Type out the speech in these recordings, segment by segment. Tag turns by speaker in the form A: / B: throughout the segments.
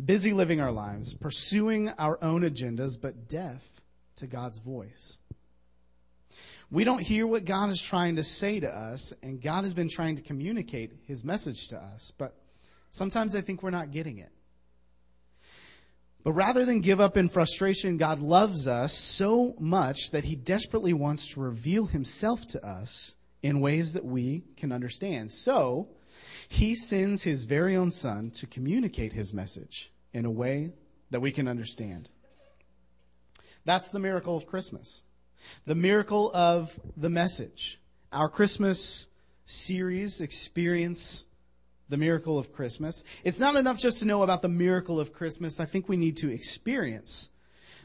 A: busy living our lives, pursuing our own agendas, but deaf to God's voice. We don't hear what God is trying to say to us, and God has been trying to communicate his message to us, but sometimes I think we're not getting it. But rather than give up in frustration, God loves us so much that he desperately wants to reveal himself to us in ways that we can understand. So, he sends his very own son to communicate his message in a way that we can understand. That's the miracle of Christmas. The miracle of the message. Our Christmas series, Experience the Miracle of Christmas. It's not enough just to know about the miracle of Christmas. I think we need to experience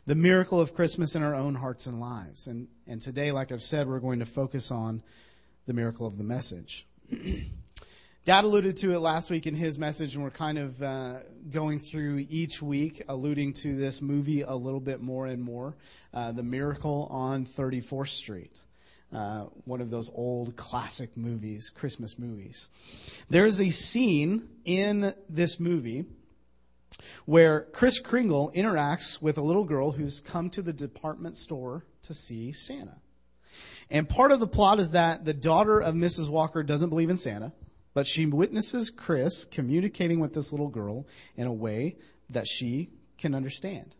A: the miracle of Christmas in our own hearts and lives. And, and today, like I've said, we're going to focus on the miracle of the message. Dad alluded to it last week in his message, and we're kind of uh, going through each week, alluding to this movie a little bit more and more uh, The Miracle on 34th Street. Uh, one of those old classic movies, Christmas movies. There's a scene in this movie where Kris Kringle interacts with a little girl who's come to the department store to see Santa. And part of the plot is that the daughter of Mrs. Walker doesn't believe in Santa but she witnesses Kris communicating with this little girl in a way that she can understand.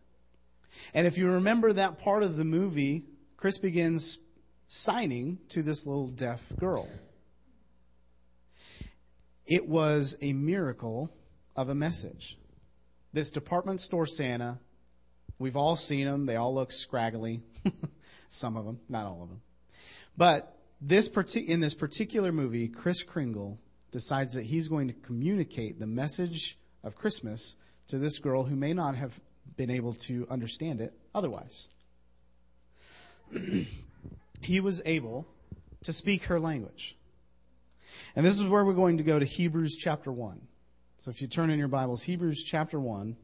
A: And if you remember that part of the movie, Kris begins signing to this little deaf girl. It was a miracle of a message. This department store Santa, we've all seen them. They all look scraggly. Some of them, not all of them. But this in this particular movie, Kris Kringle decides that he's going to communicate the message of Christmas to this girl who may not have been able to understand it otherwise. he was able to speak her language. And this is where we're going to go to Hebrews chapter 1. So if you turn in your Bibles, Hebrews chapter 1,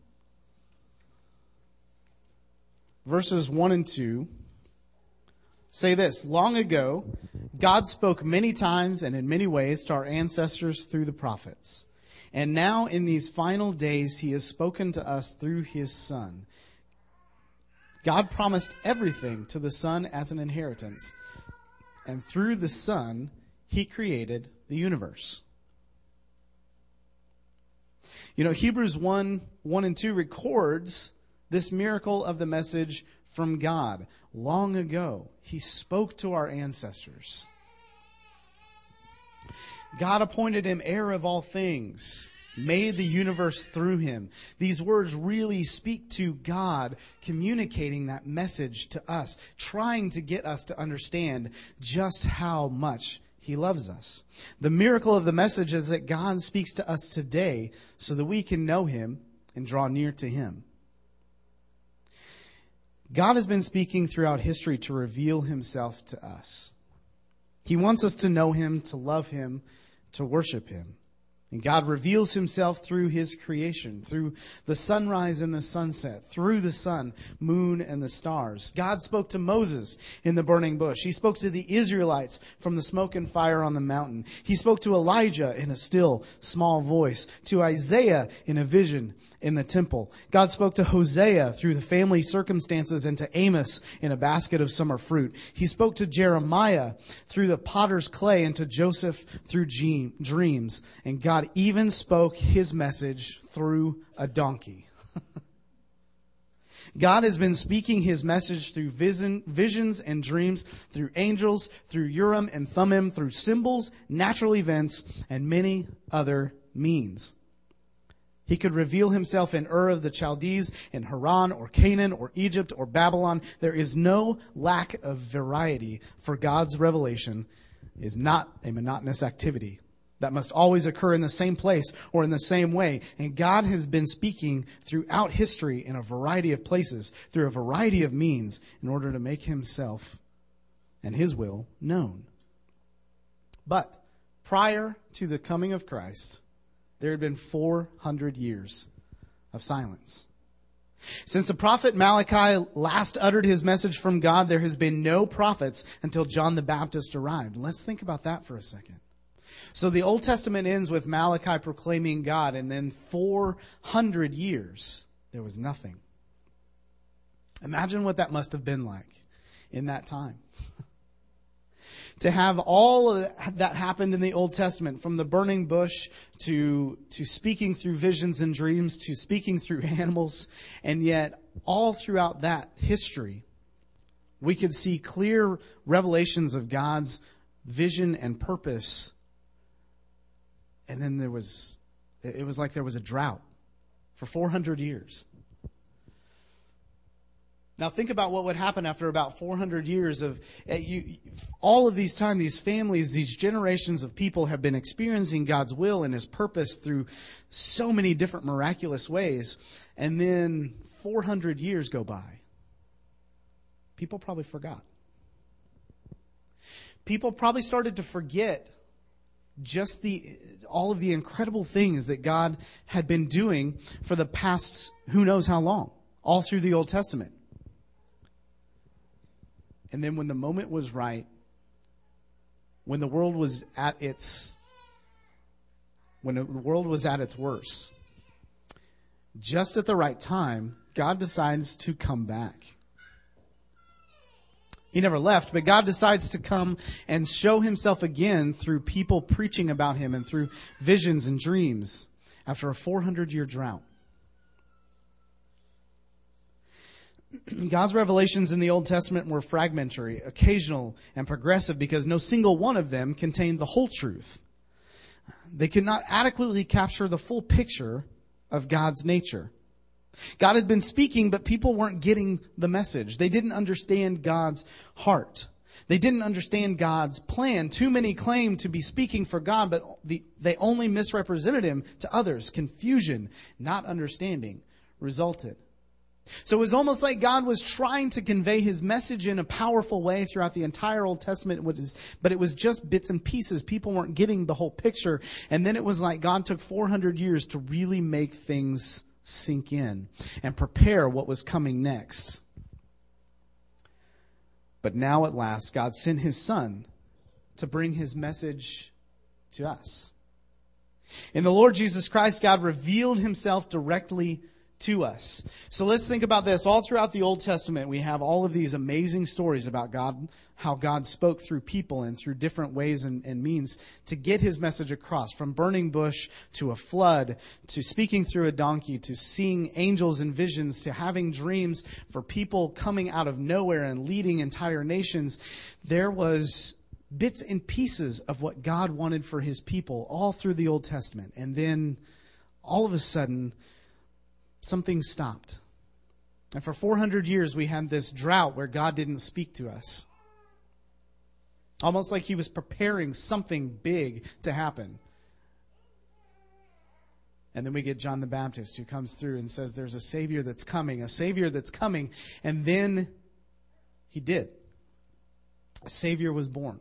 A: verses 1 and 2 say this Long ago, God spoke many times and in many ways to our ancestors through the prophets. And now, in these final days, He has spoken to us through His Son. God promised everything to the Son as an inheritance. And through the Son, He created the universe. You know, Hebrews 1 1 and 2 records this miracle of the message from God long ago. He spoke to our ancestors. God appointed him heir of all things, made the universe through him. These words really speak to God communicating that message to us, trying to get us to understand just how much he loves us. The miracle of the message is that God speaks to us today so that we can know him and draw near to him. God has been speaking throughout history to reveal himself to us. He wants us to know him, to love him, to worship him. And God reveals himself through his creation, through the sunrise and the sunset, through the sun, moon, and the stars. God spoke to Moses in the burning bush. He spoke to the Israelites from the smoke and fire on the mountain. He spoke to Elijah in a still, small voice, to Isaiah in a vision in the temple. God spoke to Hosea through the family circumstances and to Amos in a basket of summer fruit. He spoke to Jeremiah through the potter's clay and to Joseph through dreams. And God even spoke his message through a donkey. God has been speaking his message through vision, visions and dreams, through angels, through Urim and Thummim, through symbols, natural events, and many other means. He could reveal himself in Ur of the Chaldees, in Haran, or Canaan, or Egypt, or Babylon. There is no lack of variety, for God's revelation is not a monotonous activity that must always occur in the same place or in the same way. And God has been speaking throughout history in a variety of places, through a variety of means, in order to make himself and his will known. But prior to the coming of Christ, there had been 400 years of silence. Since the prophet Malachi last uttered his message from God, there has been no prophets until John the Baptist arrived. Let's think about that for a second. So the Old Testament ends with Malachi proclaiming God, and then 400 years, there was nothing. Imagine what that must have been like in that time. to have all that happened in the Old Testament, from the burning bush to, to speaking through visions and dreams to speaking through animals, and yet all throughout that history, we could see clear revelations of God's vision and purpose. And then there was, it was like there was a drought for 400 years. Now think about what would happen after about 400 years of uh, you, all of these time, these families, these generations of people have been experiencing God's will and His purpose through so many different miraculous ways. And then 400 years go by. People probably forgot. People probably started to forget just the all of the incredible things that God had been doing for the past who knows how long, all through the Old Testament. And then when the moment was right, when the world was at its when the world was at its worst, just at the right time, God decides to come back. He never left, but God decides to come and show himself again through people preaching about him and through visions and dreams after a 400 year drought. God's revelations in the Old Testament were fragmentary, occasional, and progressive because no single one of them contained the whole truth. They could not adequately capture the full picture of God's nature. God had been speaking, but people weren't getting the message. They didn't understand God's heart. They didn't understand God's plan. Too many claimed to be speaking for God, but the, they only misrepresented him to others. Confusion, not understanding, resulted. So it was almost like God was trying to convey his message in a powerful way throughout the entire Old Testament, but it was just bits and pieces. People weren't getting the whole picture. And then it was like God took 400 years to really make things sink in and prepare what was coming next. But now at last, God sent his son to bring his message to us. In the Lord Jesus Christ, God revealed himself directly to us. So let's think about this. All throughout the Old Testament, we have all of these amazing stories about God, how God spoke through people and through different ways and, and, means to get his message across. From burning bush to a flood, to speaking through a donkey, to seeing angels and visions, to having dreams for people coming out of nowhere and leading entire nations. There was bits and pieces of what God wanted for his people all through the Old Testament. And then all of a sudden, something stopped. And for 400 years, we had this drought where God didn't speak to us. Almost like he was preparing something big to happen. And then we get John the Baptist who comes through and says, There's a Savior that's coming, a Savior that's coming. And then he did. A Savior was born.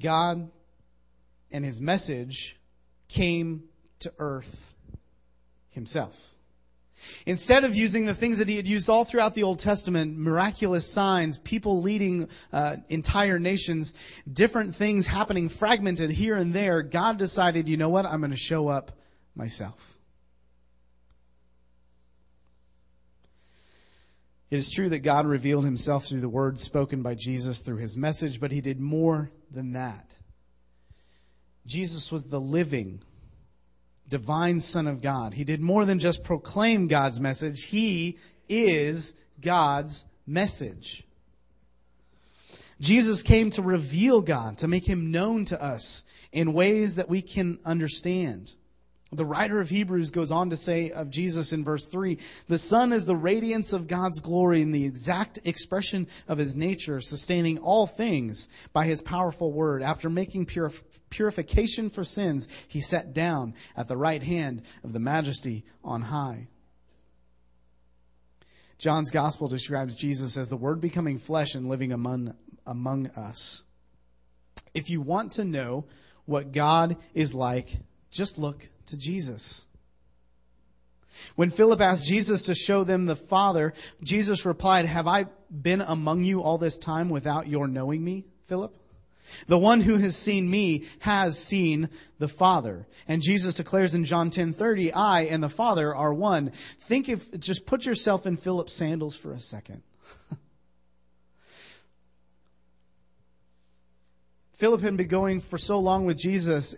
A: God and his message came to earth himself. Instead of using the things that he had used all throughout the Old Testament, miraculous signs, people leading uh, entire nations, different things happening fragmented here and there, God decided, you know what, I'm going to show up myself. It is true that God revealed himself through the words spoken by Jesus through his message, but he did more than that. Jesus was the living, divine Son of God. He did more than just proclaim God's message. He is God's message. Jesus came to reveal God, to make him known to us in ways that we can understand. The writer of Hebrews goes on to say of Jesus in verse 3 The Son is the radiance of God's glory and the exact expression of his nature, sustaining all things by his powerful word. After making purif- purification for sins, he sat down at the right hand of the majesty on high. John's gospel describes Jesus as the Word becoming flesh and living among, among us. If you want to know what God is like, just look to Jesus. When Philip asked Jesus to show them the Father, Jesus replied, Have I been among you all this time without your knowing me, Philip? The one who has seen me has seen the Father. And Jesus declares in John 10:30, I and the Father are one. Think if just put yourself in Philip's sandals for a second. Philip had been going for so long with Jesus.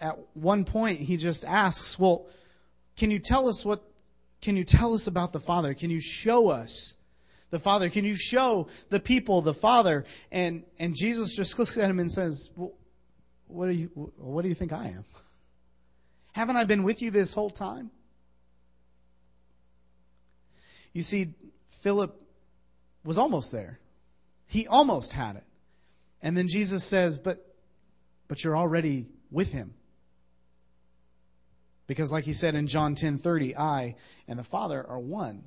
A: At one point, he just asks, Well, can you tell us what, can you tell us about the Father? Can you show us the Father? Can you show the people the Father? And, and Jesus just looks at him and says, well, what do you, what do you think I am? Haven't I been with you this whole time? You see, Philip was almost there. He almost had it. And then Jesus says, but, but you're already with him. Because like he said in John 10:30, I and the Father are one.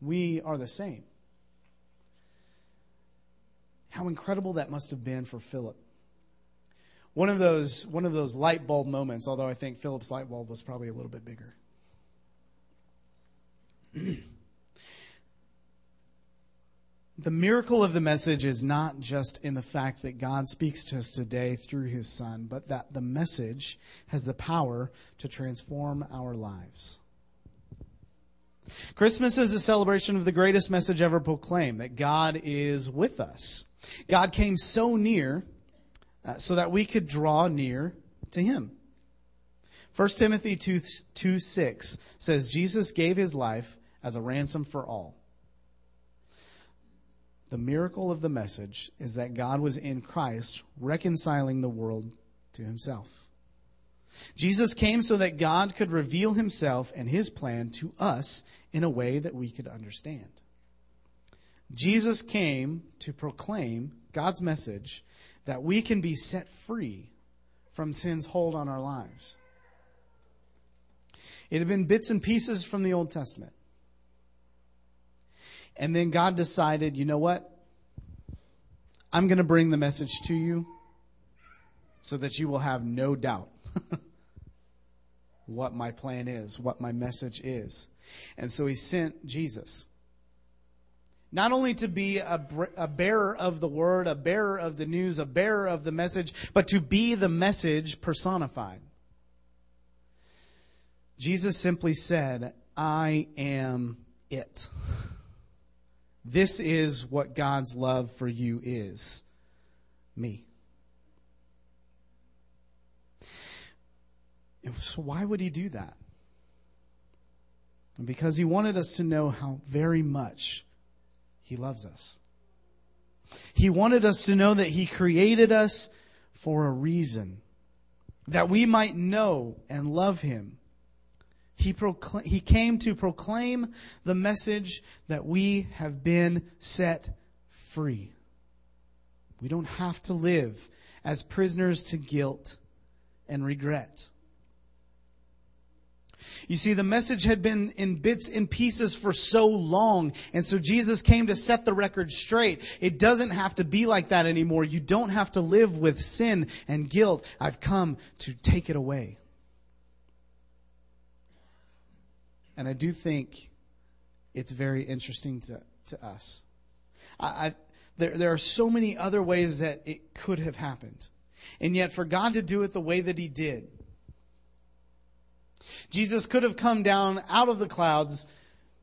A: We are the same. How incredible that must have been for Philip. One of those one of those light bulb moments, although I think Philip's light bulb was probably a little bit bigger. The miracle of the message is not just in the fact that God speaks to us today through his son, but that the message has the power to transform our lives. Christmas is a celebration of the greatest message ever proclaimed, that God is with us. God came so near uh, so that we could draw near to him. 1 Timothy 2, 2 6 says, Jesus gave his life as a ransom for all. The miracle of the message is that God was in Christ reconciling the world to himself. Jesus came so that God could reveal himself and his plan to us in a way that we could understand. Jesus came to proclaim God's message that we can be set free from sin's hold on our lives. It had been bits and pieces from the Old Testament. And then God decided, you know what? I'm going to bring the message to you so that you will have no doubt what my plan is, what my message is. And so he sent Jesus. Not only to be a, a, bearer of the word, a bearer of the news, a bearer of the message, but to be the message personified. Jesus simply said, I am it. This is what God's love for you is me. So, why would he do that? Because he wanted us to know how very much he loves us. He wanted us to know that he created us for a reason, that we might know and love him he, procl- he came to proclaim the message that we have been set free. We don't have to live as prisoners to guilt and regret. You see, the message had been in bits and pieces for so long, and so Jesus came to set the record straight. It doesn't have to be like that anymore. You don't have to live with sin and guilt. I've come to take it away. And I do think it's very interesting to, to us. I, I, there, there are so many other ways that it could have happened. And yet, for God to do it the way that He did, Jesus could have come down out of the clouds,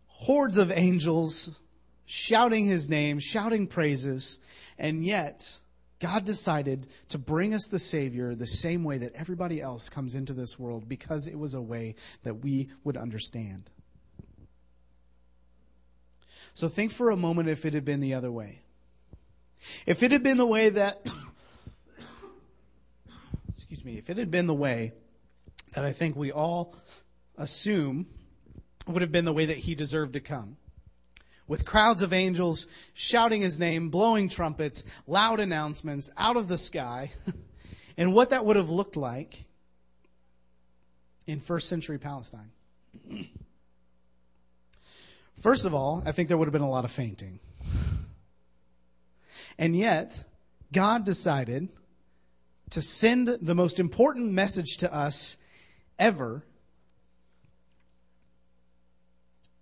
A: hordes of angels shouting His name, shouting praises, and yet, God decided to bring us the Savior the same way that everybody else comes into this world because it was a way that we would understand. So think for a moment if it had been the other way. If it had been the way that, excuse me, if it had been the way that I think we all assume would have been the way that he deserved to come with crowds of angels shouting his name, blowing trumpets, loud announcements out of the sky, and what that would have looked like in first century Palestine. First of all, I think there would have been a lot of fainting. And yet, God decided to send the most important message to us ever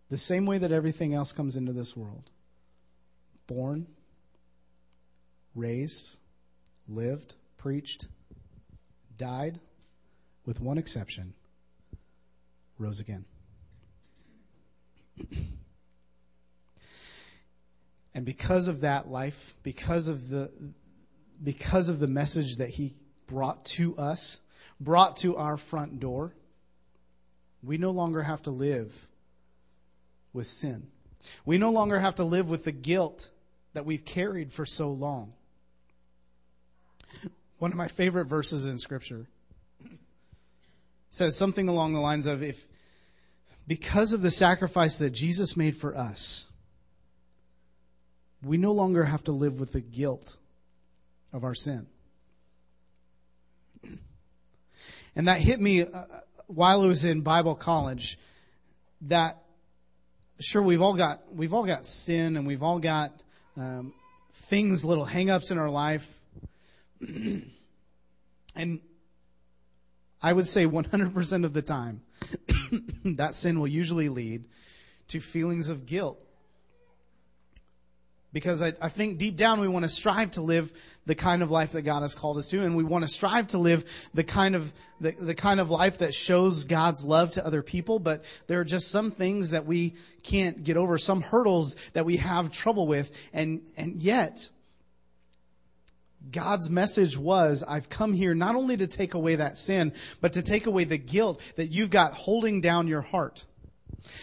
A: The same way that everything else comes into this world born, raised, lived, preached, died, with one exception, rose again. and because of that life, because of the because of the message that he brought to us, brought to our front door, we no longer have to live with sin. We no longer have to live with the guilt that we've carried for so long. One of my favorite verses in Scripture says something along the lines of if because of the sacrifice that Jesus made for us, we no longer have to live with the guilt of our sin. And that hit me uh, while I was in Bible college that sure we've all got we've all got sin and we've all got um, things little hangups in our life. And I would say 100% of the time that sin will usually lead to feelings of guilt because I, I, think deep down we want to strive to live the kind of life that God has called us to, and we want to strive to live the kind of the, the kind of life that shows God's love to other people. But there are just some things that we can't get over, some hurdles that we have trouble with, and and yet God's message was, I've come here not only to take away that sin, but to take away the guilt that you've got holding down your heart.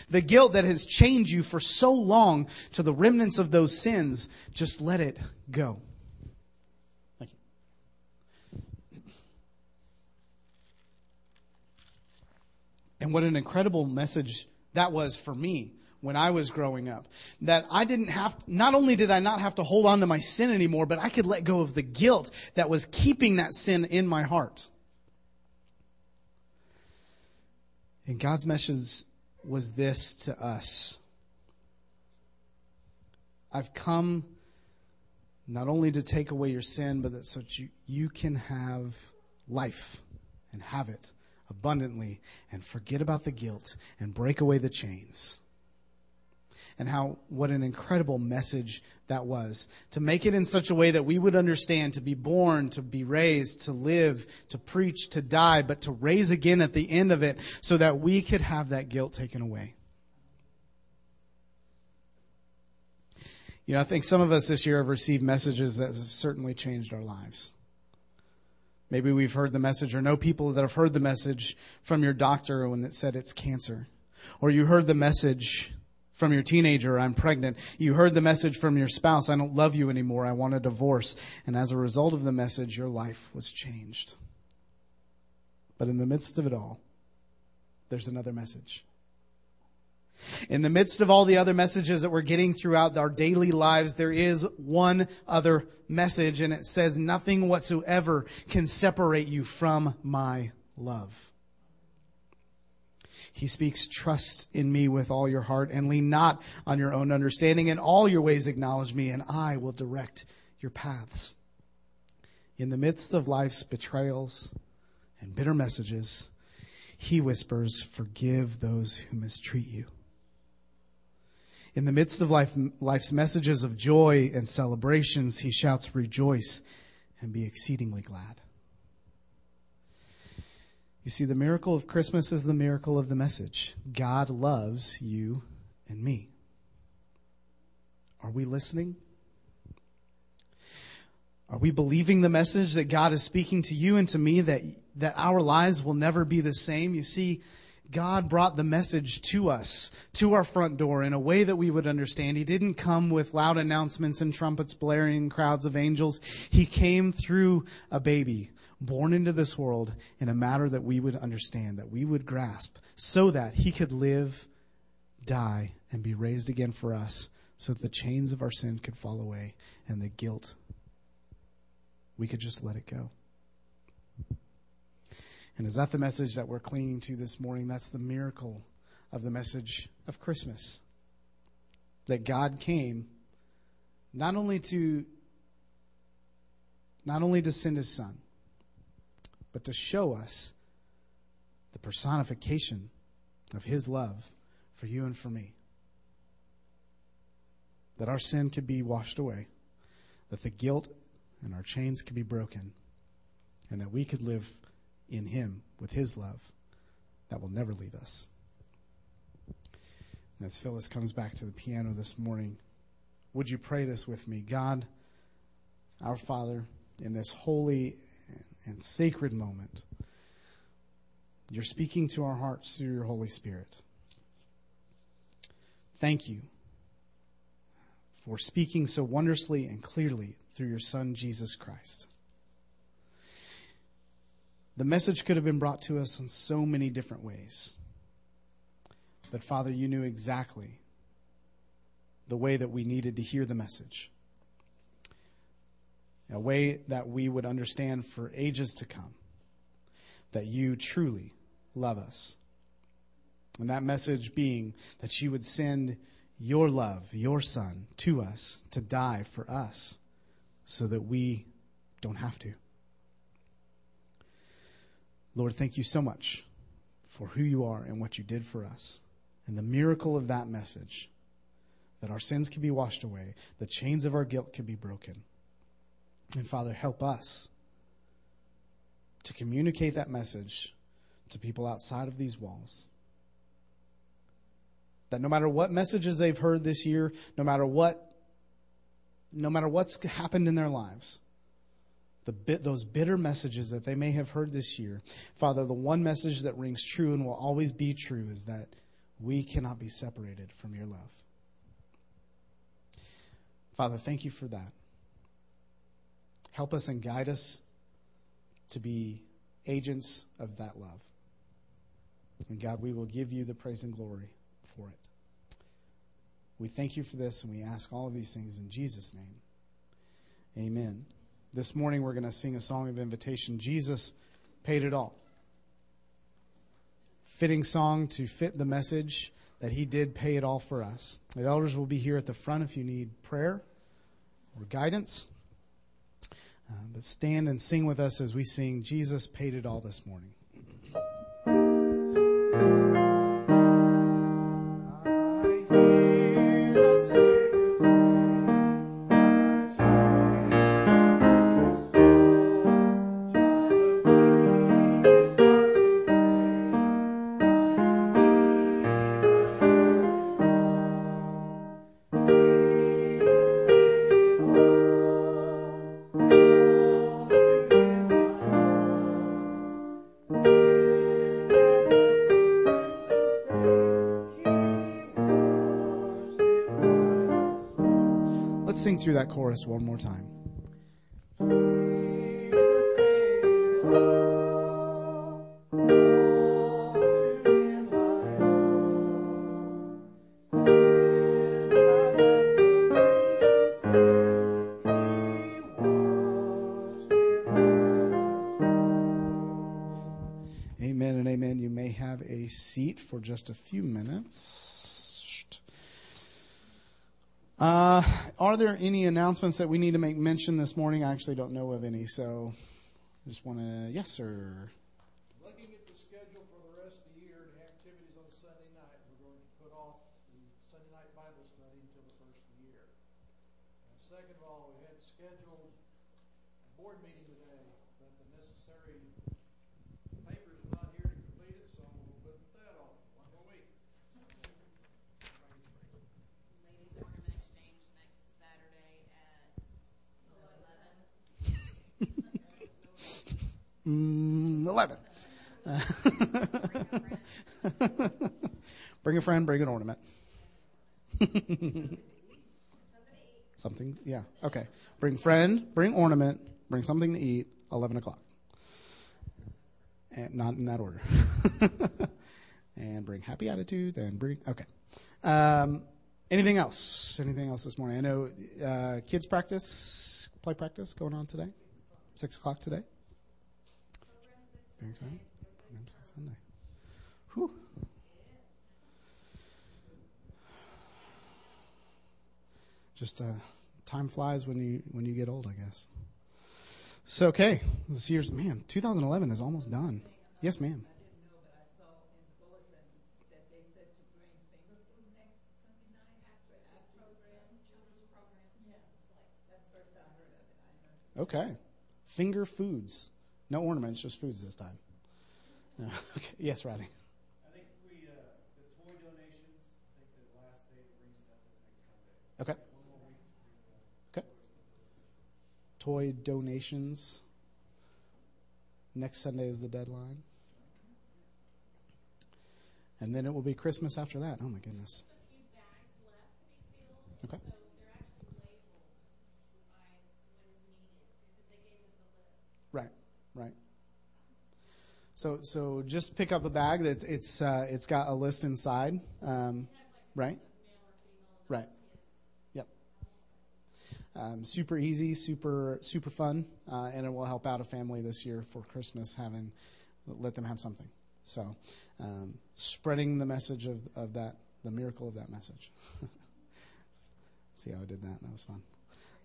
A: The guilt that has chained you for so long to the remnants of those sins, just let it go. Thank you. And what an incredible message that was for me when I was growing up. That I didn't have, to, not only did I not have to hold on to my sin anymore, but I could let go of the guilt that was keeping that sin in my heart. And God's message was this to us. I've come not only to take away your sin, but that so that you, you can have life and have it abundantly and forget about the guilt and break away the chains and how what an incredible message that was. To make it in such a way that we would understand to be born to be raised to live to preach to die but to raise again at the end of it so that we could have that guilt taken away. You know i think some of us this year have received messages that have certainly changed our lives. Maybe we've heard the message or know people that have heard the message from your doctor when it said it's cancer. Or you heard the message from your teenager, I'm pregnant. You heard the message from your spouse, I don't love you anymore, I want a divorce. And as a result of the message, your life was changed. But in the midst of it all, there's another message. In the midst of all the other messages that we're getting throughout our daily lives, there is one other message, and it says, Nothing whatsoever can separate you from my love. He speaks, trust in me with all your heart and lean not on your own understanding. In all your ways acknowledge me and I will direct your paths. In the midst of life's betrayals and bitter messages, he whispers, forgive those who mistreat you. In the midst of life, life's messages of joy and celebrations, he shouts, rejoice and be exceedingly glad. You see, the miracle of Christmas is the miracle of the message. God loves you and me. Are we listening? Are we believing the message that God is speaking to you and to me that, that our lives will never be the same? You see, God brought the message to us, to our front door in a way that we would understand. He didn't come with loud announcements and trumpets blaring crowds of angels. He came through a baby born into this world in a matter that we would understand, that we would grasp, so that he could live, die, and be raised again for us, so that the chains of our sin could fall away and the guilt, we could just let it go. And is that the message that we're clinging to this morning? That's the miracle of the message of Christmas. That God came not only to not only to send his son, but to show us the personification of His love for you and for me. That our sin could be washed away, that the guilt and our chains could be broken, and that we could live in Him with His love that will never leave us. And as Phyllis comes back to the piano this morning, would you pray this with me? God, our Father, in this holy and sacred moment, you're speaking to our hearts through your Holy Spirit. Thank you for speaking so wondrously and clearly through your Son, Jesus Christ. The message could have been brought to us in so many different ways. But Father, you knew exactly the way that we needed to hear the message. A way that we would understand for ages to come that you truly love us. And that message being that you would send your love, your Son, to us to die for us so that we don't have to. Lord, thank you so much for who you are and what you did for us. And the miracle of that message that our sins can be washed away, the chains of our guilt can be broken. And Father, help us to communicate that message to people outside of these walls. That no matter what messages they've heard this year, no matter what no matter what's happened in their lives, the bit, those bitter messages that they may have heard this year, Father, the one message that rings true and will always be true is that we cannot be separated from your love. Father, thank you for that. Help us and guide us to be agents of that love. And God, we will give you the praise and glory for it. We thank you for this and we ask all of these things in Jesus' name. Amen. This morning we're going to sing a song of invitation. Jesus paid it all. Fitting song to fit the message that he did pay it all for us. The elders will be here at the front if you need prayer or guidance. Uh, but stand and sing with us as we sing Jesus paid it all this morning. That chorus one more time. Amen and amen. You may have a seat for just a few minutes. Uh, are there any announcements that we need to make mention this morning? I actually don't know of any, so I just want to. Yes, sir.
B: Looking at the schedule for the rest of the year and the activities on Sunday night, we're going to put off the Sunday night Bible study until the first of the year. And second of all, we had scheduled a board meeting today, but the necessary papers are not here to complete it, so we'll put that on one more week.
C: Ladies Ornament Exchange next Saturday at eleven.
A: Mm, 11. bring a friend, bring an ornament. something, yeah, okay. Bring friend, bring ornament, bring something to eat, 11 o'clock. And not in that order. and bring happy attitude and bring, okay. Um, anything else? Anything else this morning? I know uh, kids practice, play practice going on today, 6 o'clock today. Very exciting. Programs on Sunday. Whew. Just uh, time flies when you when you get old, I guess. So okay, this year's man, 2011 is almost done. Yes, ma'am.
D: I didn't know, but I saw in the bulletin that they said to bring finger food next Sunday night after after program.
C: Children's program.
D: Yeah, that's the first I heard of it. I didn't know if it
A: Okay. Finger foods. No ornaments, just foods this time. No. Okay. Yes, Rodney.
E: I think we, uh, the toy donations, I think the last day to bring stuff is next Sunday.
A: Okay.
E: One more week to bring,
A: Okay. Toy donations. Next Sunday is the deadline. And then it will be Christmas after that. Oh my goodness.
C: a few bags left to be filled.
A: Okay.
C: So they're actually labeled by what is needed because they gave us a list.
A: Right, right. So, so just pick up a bag that's it's uh, it's got a list inside, um, right? Right. Yep. Um, super easy, super super fun, uh, and it will help out a family this year for Christmas having let them have something. So, um, spreading the message of of that, the miracle of that message. See how I did that? That was fun.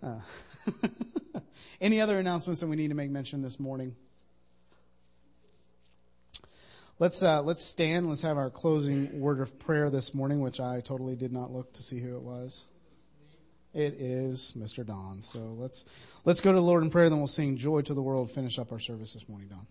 A: Uh, any other announcements that we need to make mention this morning? Let's uh, let's stand. Let's have our closing word of prayer this morning, which I totally did not look to see who it was. It is Mr. Don. So let's let's go to the Lord in prayer, then we'll sing "Joy to the World." Finish up our service this morning, Don.